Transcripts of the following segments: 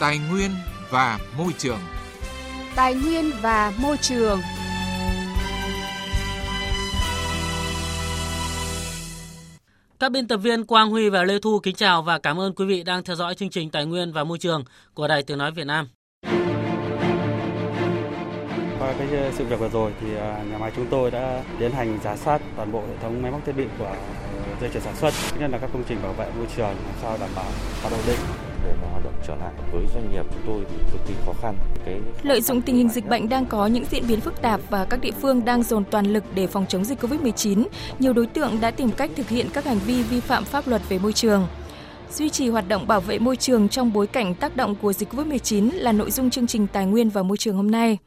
Tài nguyên và môi trường. Tài nguyên và môi trường. Các biên tập viên Quang Huy và Lê Thu kính chào và cảm ơn quý vị đang theo dõi chương trình Tài nguyên và Môi trường của Đài Tiếng Nói Việt Nam. Qua cái ờ, sự việc vừa rồi thì ờ, nhà máy chúng tôi đã tiến hành giả soát toàn bộ hệ thống máy móc thiết bị của ờ, dây chuyển sản xuất, nhất là các công trình bảo vệ môi trường làm sao đảm bảo hoạt động định trở lại với doanh nghiệp chúng tôi thì cực kỳ khó khăn. Cái lợi dụng tình hình dịch bệnh đang có những diễn biến phức tạp và các địa phương đang dồn toàn lực để phòng chống dịch Covid-19, nhiều đối tượng đã tìm cách thực hiện các hành vi vi phạm pháp luật về môi trường. Duy trì hoạt động bảo vệ môi trường trong bối cảnh tác động của dịch Covid-19 là nội dung chương trình Tài nguyên và Môi trường hôm nay.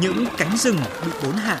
Những cánh rừng bị đốn hạ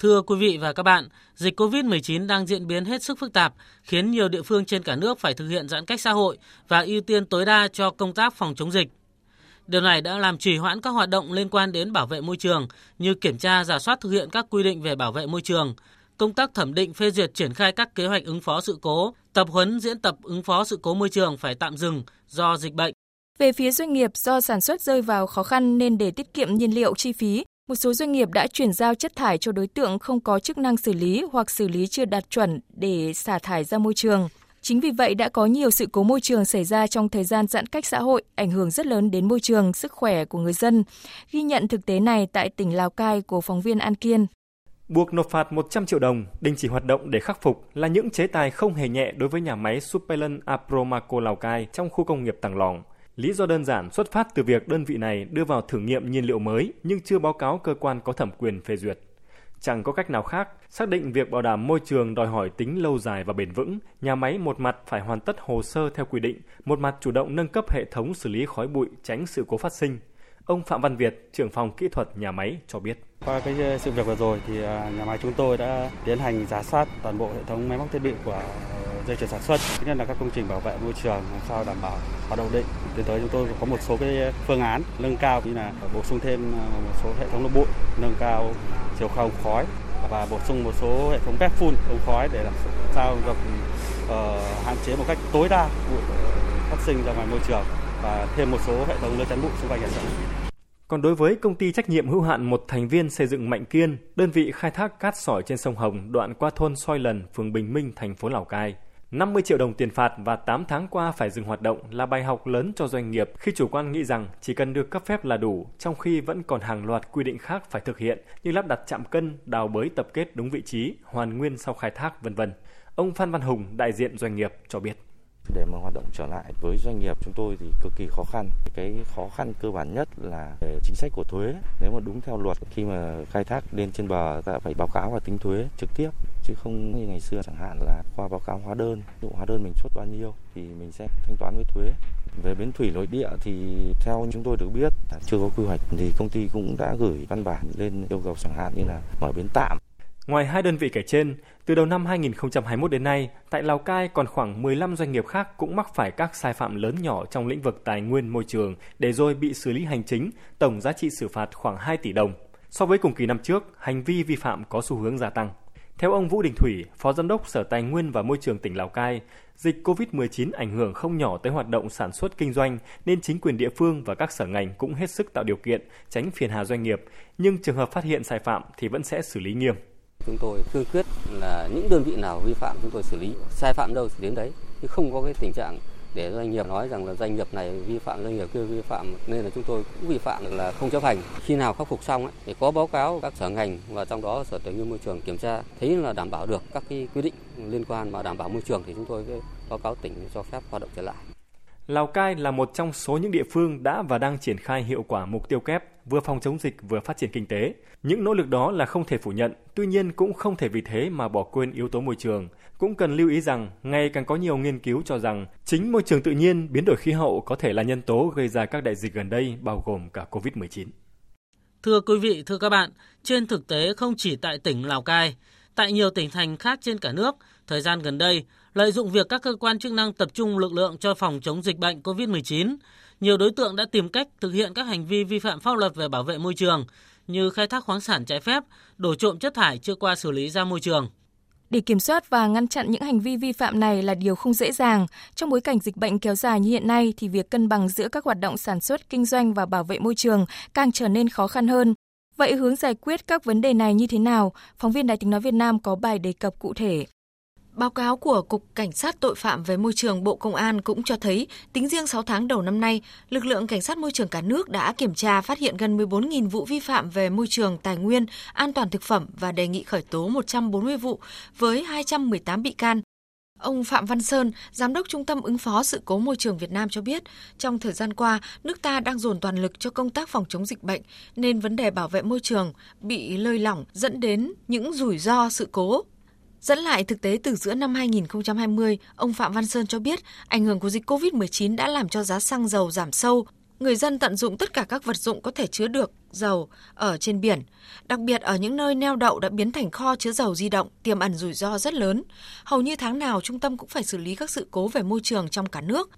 Thưa quý vị và các bạn, dịch COVID-19 đang diễn biến hết sức phức tạp, khiến nhiều địa phương trên cả nước phải thực hiện giãn cách xã hội và ưu tiên tối đa cho công tác phòng chống dịch. Điều này đã làm trì hoãn các hoạt động liên quan đến bảo vệ môi trường như kiểm tra, giả soát thực hiện các quy định về bảo vệ môi trường, công tác thẩm định phê duyệt triển khai các kế hoạch ứng phó sự cố, tập huấn diễn tập ứng phó sự cố môi trường phải tạm dừng do dịch bệnh. Về phía doanh nghiệp do sản xuất rơi vào khó khăn nên để tiết kiệm nhiên liệu chi phí, một số doanh nghiệp đã chuyển giao chất thải cho đối tượng không có chức năng xử lý hoặc xử lý chưa đạt chuẩn để xả thải ra môi trường. Chính vì vậy đã có nhiều sự cố môi trường xảy ra trong thời gian giãn cách xã hội, ảnh hưởng rất lớn đến môi trường, sức khỏe của người dân. Ghi nhận thực tế này tại tỉnh Lào Cai của phóng viên An Kiên. Buộc nộp phạt 100 triệu đồng, đình chỉ hoạt động để khắc phục là những chế tài không hề nhẹ đối với nhà máy Superland Apromaco Lào Cai trong khu công nghiệp Tàng Lòng. Lý do đơn giản xuất phát từ việc đơn vị này đưa vào thử nghiệm nhiên liệu mới nhưng chưa báo cáo cơ quan có thẩm quyền phê duyệt. Chẳng có cách nào khác, xác định việc bảo đảm môi trường đòi hỏi tính lâu dài và bền vững, nhà máy một mặt phải hoàn tất hồ sơ theo quy định, một mặt chủ động nâng cấp hệ thống xử lý khói bụi tránh sự cố phát sinh. Ông Phạm Văn Việt, trưởng phòng kỹ thuật nhà máy cho biết. Qua cái ờ, sự việc vừa rồi thì ờ, nhà máy chúng tôi đã tiến hành giả soát toàn bộ hệ thống máy móc thiết bị của ờ, dây chuyền sản xuất, nhất là các công trình bảo vệ môi trường làm sao đảm bảo hoạt động định. Tiến tới chúng tôi có một số cái phương án nâng cao như là bổ sung thêm à, một số hệ thống lọc bụi, nâng cao chiều không khói và bổ sung một số hệ thống pep phun ống khói để làm sao được uh, ờ, hạn chế một cách tối đa bụi phát sinh ra ngoài môi trường và thêm một số hệ thống lưới chắn bụi xung quanh hiện trường. Còn đối với công ty trách nhiệm hữu hạn một thành viên xây dựng Mạnh Kiên, đơn vị khai thác cát sỏi trên sông Hồng đoạn qua thôn Soi Lần, phường Bình Minh, thành phố Lào Cai. 50 triệu đồng tiền phạt và 8 tháng qua phải dừng hoạt động là bài học lớn cho doanh nghiệp khi chủ quan nghĩ rằng chỉ cần được cấp phép là đủ, trong khi vẫn còn hàng loạt quy định khác phải thực hiện như lắp đặt chạm cân, đào bới tập kết đúng vị trí, hoàn nguyên sau khai thác, vân vân. Ông Phan Văn Hùng, đại diện doanh nghiệp cho biết để mà hoạt động trở lại với doanh nghiệp chúng tôi thì cực kỳ khó khăn. Cái khó khăn cơ bản nhất là về chính sách của thuế. Nếu mà đúng theo luật khi mà khai thác lên trên bờ ta phải báo cáo và tính thuế trực tiếp chứ không như ngày xưa chẳng hạn là qua báo cáo hóa đơn, dụ hóa đơn mình xuất bao nhiêu thì mình sẽ thanh toán với thuế. Về bến thủy nội địa thì theo chúng tôi được biết chưa có quy hoạch thì công ty cũng đã gửi văn bản lên yêu cầu chẳng hạn như là mở bến tạm Ngoài hai đơn vị kể trên, từ đầu năm 2021 đến nay, tại Lào Cai còn khoảng 15 doanh nghiệp khác cũng mắc phải các sai phạm lớn nhỏ trong lĩnh vực tài nguyên môi trường để rồi bị xử lý hành chính, tổng giá trị xử phạt khoảng 2 tỷ đồng. So với cùng kỳ năm trước, hành vi vi phạm có xu hướng gia tăng. Theo ông Vũ Đình Thủy, Phó Giám đốc Sở Tài nguyên và Môi trường tỉnh Lào Cai, dịch COVID-19 ảnh hưởng không nhỏ tới hoạt động sản xuất kinh doanh nên chính quyền địa phương và các sở ngành cũng hết sức tạo điều kiện tránh phiền hà doanh nghiệp, nhưng trường hợp phát hiện sai phạm thì vẫn sẽ xử lý nghiêm. Chúng tôi cương quyết là những đơn vị nào vi phạm chúng tôi xử lý, sai phạm đâu thì đến đấy, chứ không có cái tình trạng để doanh nghiệp nói rằng là doanh nghiệp này vi phạm doanh nghiệp kia vi phạm nên là chúng tôi cũng vi phạm là không chấp hành. Khi nào khắc phục xong ấy, thì có báo cáo các sở ngành và trong đó sở tài nguyên môi trường kiểm tra thấy là đảm bảo được các cái quy định liên quan mà đảm bảo môi trường thì chúng tôi báo cáo tỉnh cho phép hoạt động trở lại. Lào Cai là một trong số những địa phương đã và đang triển khai hiệu quả mục tiêu kép vừa phòng chống dịch vừa phát triển kinh tế. Những nỗ lực đó là không thể phủ nhận, tuy nhiên cũng không thể vì thế mà bỏ quên yếu tố môi trường. Cũng cần lưu ý rằng, ngày càng có nhiều nghiên cứu cho rằng chính môi trường tự nhiên, biến đổi khí hậu có thể là nhân tố gây ra các đại dịch gần đây, bao gồm cả COVID-19. Thưa quý vị, thưa các bạn, trên thực tế không chỉ tại tỉnh Lào Cai, tại nhiều tỉnh thành khác trên cả nước, thời gian gần đây, lợi dụng việc các cơ quan chức năng tập trung lực lượng cho phòng chống dịch bệnh COVID-19, nhiều đối tượng đã tìm cách thực hiện các hành vi vi phạm pháp luật về bảo vệ môi trường như khai thác khoáng sản trái phép, đổ trộm chất thải chưa qua xử lý ra môi trường. Để kiểm soát và ngăn chặn những hành vi vi phạm này là điều không dễ dàng. Trong bối cảnh dịch bệnh kéo dài như hiện nay thì việc cân bằng giữa các hoạt động sản xuất, kinh doanh và bảo vệ môi trường càng trở nên khó khăn hơn. Vậy hướng giải quyết các vấn đề này như thế nào? Phóng viên Đài tiếng nói Việt Nam có bài đề cập cụ thể. Báo cáo của Cục Cảnh sát Tội phạm về môi trường Bộ Công an cũng cho thấy, tính riêng 6 tháng đầu năm nay, lực lượng cảnh sát môi trường cả nước đã kiểm tra phát hiện gần 14.000 vụ vi phạm về môi trường, tài nguyên, an toàn thực phẩm và đề nghị khởi tố 140 vụ với 218 bị can. Ông Phạm Văn Sơn, Giám đốc Trung tâm ứng phó sự cố môi trường Việt Nam cho biết, trong thời gian qua, nước ta đang dồn toàn lực cho công tác phòng chống dịch bệnh, nên vấn đề bảo vệ môi trường bị lơi lỏng dẫn đến những rủi ro sự cố Dẫn lại thực tế từ giữa năm 2020, ông Phạm Văn Sơn cho biết ảnh hưởng của dịch COVID-19 đã làm cho giá xăng dầu giảm sâu. Người dân tận dụng tất cả các vật dụng có thể chứa được dầu ở trên biển, đặc biệt ở những nơi neo đậu đã biến thành kho chứa dầu di động, tiềm ẩn rủi ro rất lớn. Hầu như tháng nào trung tâm cũng phải xử lý các sự cố về môi trường trong cả nước.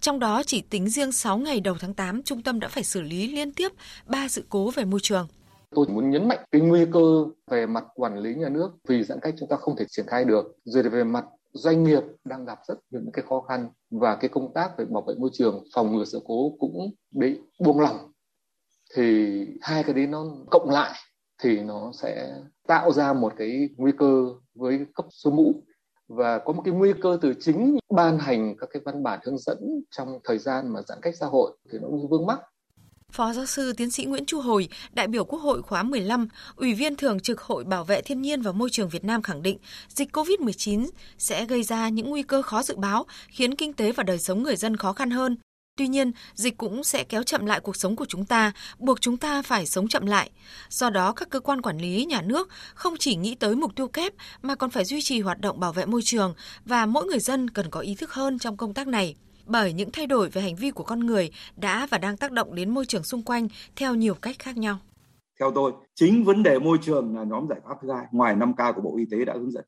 Trong đó chỉ tính riêng 6 ngày đầu tháng 8, trung tâm đã phải xử lý liên tiếp 3 sự cố về môi trường. Tôi muốn nhấn mạnh cái nguy cơ về mặt quản lý nhà nước vì giãn cách chúng ta không thể triển khai được. Rồi về mặt doanh nghiệp đang gặp rất nhiều những cái khó khăn và cái công tác về bảo vệ môi trường, phòng ngừa sự cố cũng bị buông lỏng. Thì hai cái đấy nó cộng lại thì nó sẽ tạo ra một cái nguy cơ với cấp số mũ và có một cái nguy cơ từ chính ban hành các cái văn bản hướng dẫn trong thời gian mà giãn cách xã hội thì nó vương mắc Phó giáo sư tiến sĩ Nguyễn Chu Hồi, đại biểu Quốc hội khóa 15, Ủy viên Thường trực Hội Bảo vệ Thiên nhiên và Môi trường Việt Nam khẳng định dịch COVID-19 sẽ gây ra những nguy cơ khó dự báo, khiến kinh tế và đời sống người dân khó khăn hơn. Tuy nhiên, dịch cũng sẽ kéo chậm lại cuộc sống của chúng ta, buộc chúng ta phải sống chậm lại. Do đó, các cơ quan quản lý nhà nước không chỉ nghĩ tới mục tiêu kép mà còn phải duy trì hoạt động bảo vệ môi trường và mỗi người dân cần có ý thức hơn trong công tác này bởi những thay đổi về hành vi của con người đã và đang tác động đến môi trường xung quanh theo nhiều cách khác nhau. Theo tôi, chính vấn đề môi trường là nhóm giải pháp thứ hai ngoài 5K của Bộ Y tế đã hướng dẫn.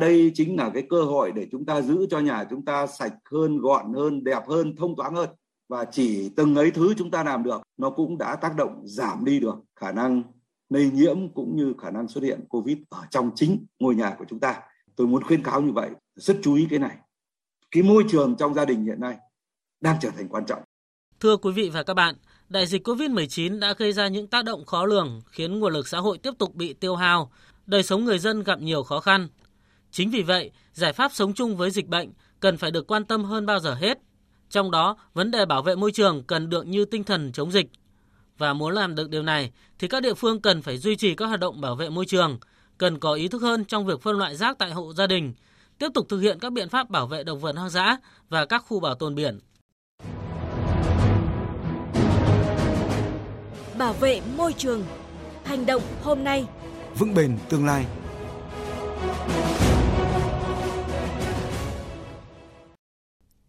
Đây chính là cái cơ hội để chúng ta giữ cho nhà chúng ta sạch hơn, gọn hơn, đẹp hơn, thông thoáng hơn. Và chỉ từng ấy thứ chúng ta làm được, nó cũng đã tác động giảm đi được khả năng lây nhiễm cũng như khả năng xuất hiện COVID ở trong chính ngôi nhà của chúng ta. Tôi muốn khuyên cáo như vậy, rất chú ý cái này cái môi trường trong gia đình hiện nay đang trở thành quan trọng. Thưa quý vị và các bạn, đại dịch COVID-19 đã gây ra những tác động khó lường khiến nguồn lực xã hội tiếp tục bị tiêu hao, đời sống người dân gặp nhiều khó khăn. Chính vì vậy, giải pháp sống chung với dịch bệnh cần phải được quan tâm hơn bao giờ hết. Trong đó, vấn đề bảo vệ môi trường cần được như tinh thần chống dịch. Và muốn làm được điều này thì các địa phương cần phải duy trì các hoạt động bảo vệ môi trường, cần có ý thức hơn trong việc phân loại rác tại hộ gia đình, tiếp tục thực hiện các biện pháp bảo vệ động vật hoang dã và các khu bảo tồn biển. Bảo vệ môi trường. Hành động hôm nay. Vững bền tương lai.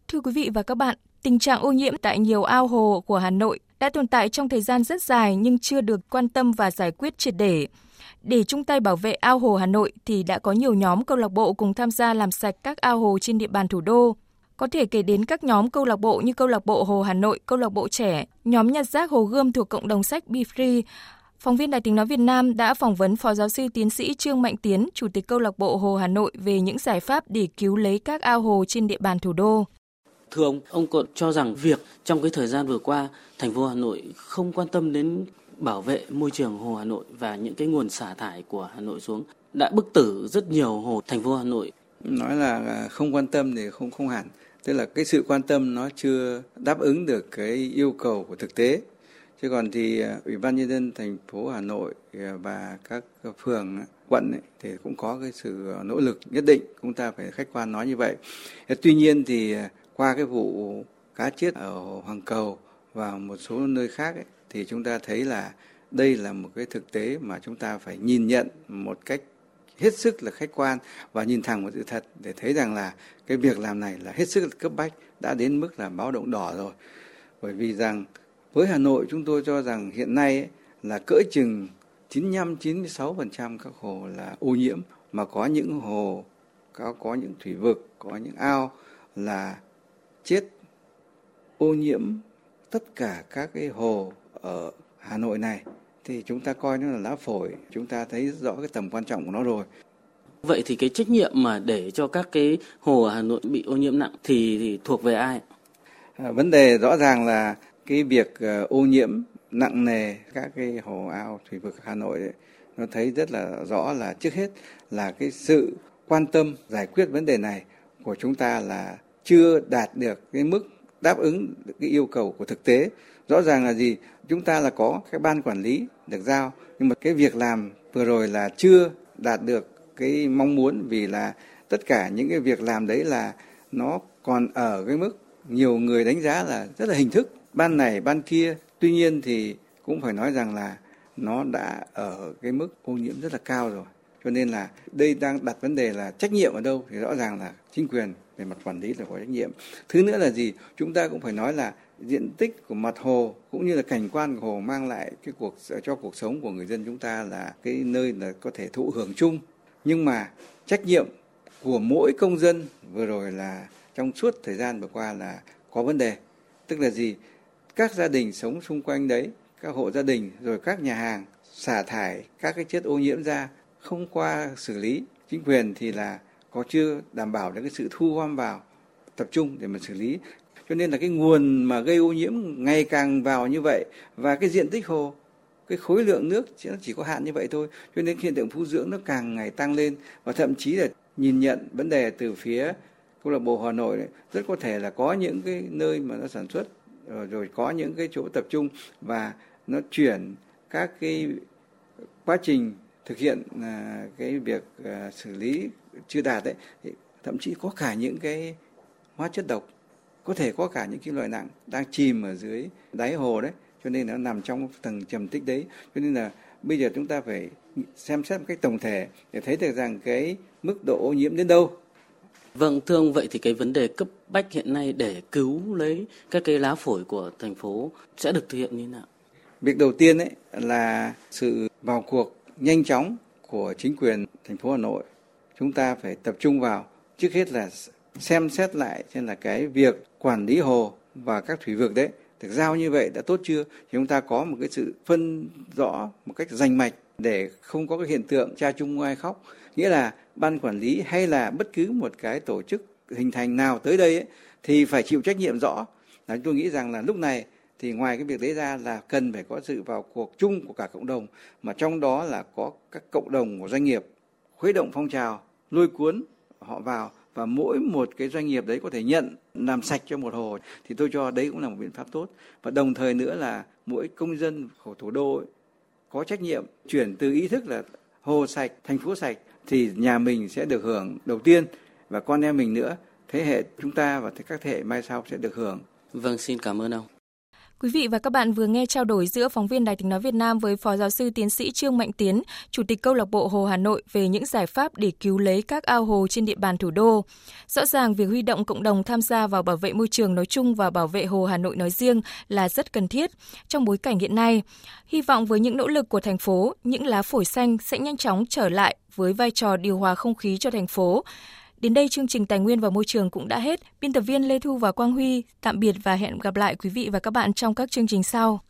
Thưa quý vị và các bạn, tình trạng ô nhiễm tại nhiều ao hồ của Hà Nội đã tồn tại trong thời gian rất dài nhưng chưa được quan tâm và giải quyết triệt để. Để chung tay bảo vệ ao hồ Hà Nội thì đã có nhiều nhóm câu lạc bộ cùng tham gia làm sạch các ao hồ trên địa bàn thủ đô. Có thể kể đến các nhóm câu lạc bộ như câu lạc bộ Hồ Hà Nội, câu lạc bộ trẻ, nhóm nhặt rác Hồ Gươm thuộc cộng đồng sách Be Free. Phóng viên Đài tiếng nói Việt Nam đã phỏng vấn Phó giáo sư tiến sĩ Trương Mạnh Tiến, Chủ tịch câu lạc bộ Hồ Hà Nội về những giải pháp để cứu lấy các ao hồ trên địa bàn thủ đô. Thưa ông, ông còn cho rằng việc trong cái thời gian vừa qua, thành phố Hà Nội không quan tâm đến bảo vệ môi trường hồ Hà Nội và những cái nguồn xả thải của Hà Nội xuống đã bức tử rất nhiều hồ thành phố Hà Nội. Nói là không quan tâm thì không không hẳn, tức là cái sự quan tâm nó chưa đáp ứng được cái yêu cầu của thực tế. Chứ còn thì à, Ủy ban nhân dân thành phố Hà Nội à, và các phường à, quận ấy, thì cũng có cái sự nỗ lực nhất định, chúng ta phải khách quan nói như vậy. Tuy nhiên thì qua cái vụ cá chết ở Hoàng Cầu và một số nơi khác ấy, thì chúng ta thấy là đây là một cái thực tế mà chúng ta phải nhìn nhận một cách hết sức là khách quan và nhìn thẳng vào sự thật để thấy rằng là cái việc làm này là hết sức là cấp bách đã đến mức là báo động đỏ rồi. Bởi vì rằng với Hà Nội chúng tôi cho rằng hiện nay ấy, là cỡ chừng 95 96% các hồ là ô nhiễm mà có những hồ có có những thủy vực có những ao là chết ô nhiễm tất cả các cái hồ ở Hà Nội này thì chúng ta coi nó là lá phổi, chúng ta thấy rõ cái tầm quan trọng của nó rồi. Vậy thì cái trách nhiệm mà để cho các cái hồ ở Hà Nội bị ô nhiễm nặng thì, thì thuộc về ai? À, vấn đề rõ ràng là cái việc uh, ô nhiễm nặng nề các cái hồ ao thủy vực Hà Nội ấy, nó thấy rất là rõ là trước hết là cái sự quan tâm giải quyết vấn đề này của chúng ta là chưa đạt được cái mức đáp ứng cái yêu cầu của thực tế. Rõ ràng là gì? Chúng ta là có cái ban quản lý được giao, nhưng mà cái việc làm vừa rồi là chưa đạt được cái mong muốn vì là tất cả những cái việc làm đấy là nó còn ở cái mức nhiều người đánh giá là rất là hình thức. Ban này, ban kia, tuy nhiên thì cũng phải nói rằng là nó đã ở cái mức ô nhiễm rất là cao rồi. Cho nên là đây đang đặt vấn đề là trách nhiệm ở đâu thì rõ ràng là chính quyền về mặt quản lý là có trách nhiệm. Thứ nữa là gì? Chúng ta cũng phải nói là diện tích của mặt hồ cũng như là cảnh quan của hồ mang lại cái cuộc, cho cuộc sống của người dân chúng ta là cái nơi là có thể thụ hưởng chung. Nhưng mà trách nhiệm của mỗi công dân vừa rồi là trong suốt thời gian vừa qua là có vấn đề. Tức là gì? Các gia đình sống xung quanh đấy, các hộ gia đình, rồi các nhà hàng xả thải các cái chất ô nhiễm ra không qua xử lý chính quyền thì là có chưa đảm bảo được cái sự thu gom vào tập trung để mà xử lý. Cho nên là cái nguồn mà gây ô nhiễm ngày càng vào như vậy và cái diện tích hồ cái khối lượng nước chỉ nó chỉ có hạn như vậy thôi. Cho nên hiện tượng phú dưỡng nó càng ngày tăng lên và thậm chí là nhìn nhận vấn đề từ phía câu lạc bộ Hà Nội này, rất có thể là có những cái nơi mà nó sản xuất rồi, rồi có những cái chỗ tập trung và nó chuyển các cái quá trình thực hiện à, cái việc à, xử lý chưa đạt đấy thì thậm chí có cả những cái hóa chất độc có thể có cả những cái loại nặng đang chìm ở dưới đáy hồ đấy cho nên nó nằm trong tầng trầm tích đấy cho nên là bây giờ chúng ta phải xem xét một cách tổng thể để thấy được rằng cái mức độ ô nhiễm đến đâu Vâng, thưa ông, vậy thì cái vấn đề cấp bách hiện nay để cứu lấy các cây lá phổi của thành phố sẽ được thực hiện như thế nào? Việc đầu tiên ấy là sự vào cuộc nhanh chóng của chính quyền thành phố Hà Nội. Chúng ta phải tập trung vào trước hết là xem xét lại xem là cái việc quản lý hồ và các thủy vực đấy được giao như vậy đã tốt chưa? Thì chúng ta có một cái sự phân rõ một cách rành mạch để không có cái hiện tượng cha chung ai khóc. Nghĩa là ban quản lý hay là bất cứ một cái tổ chức hình thành nào tới đây ấy, thì phải chịu trách nhiệm rõ. Là tôi nghĩ rằng là lúc này thì ngoài cái việc đấy ra là cần phải có sự vào cuộc chung của cả cộng đồng mà trong đó là có các cộng đồng của doanh nghiệp khuấy động phong trào lôi cuốn họ vào và mỗi một cái doanh nghiệp đấy có thể nhận làm sạch cho một hồ thì tôi cho đấy cũng là một biện pháp tốt. Và đồng thời nữa là mỗi công dân của thủ đô ấy, có trách nhiệm chuyển từ ý thức là hồ sạch thành phố sạch thì nhà mình sẽ được hưởng đầu tiên và con em mình nữa thế hệ chúng ta và các thế hệ mai sau sẽ được hưởng. Vâng xin cảm ơn ông. Quý vị và các bạn vừa nghe trao đổi giữa phóng viên Đài tiếng nói Việt Nam với Phó giáo sư tiến sĩ Trương Mạnh Tiến, Chủ tịch câu lạc bộ Hồ Hà Nội về những giải pháp để cứu lấy các ao hồ trên địa bàn thủ đô. Rõ ràng việc huy động cộng đồng tham gia vào bảo vệ môi trường nói chung và bảo vệ Hồ Hà Nội nói riêng là rất cần thiết trong bối cảnh hiện nay. Hy vọng với những nỗ lực của thành phố, những lá phổi xanh sẽ nhanh chóng trở lại với vai trò điều hòa không khí cho thành phố. Đến đây chương trình Tài nguyên và Môi trường cũng đã hết. Biên tập viên Lê Thu và Quang Huy, tạm biệt và hẹn gặp lại quý vị và các bạn trong các chương trình sau.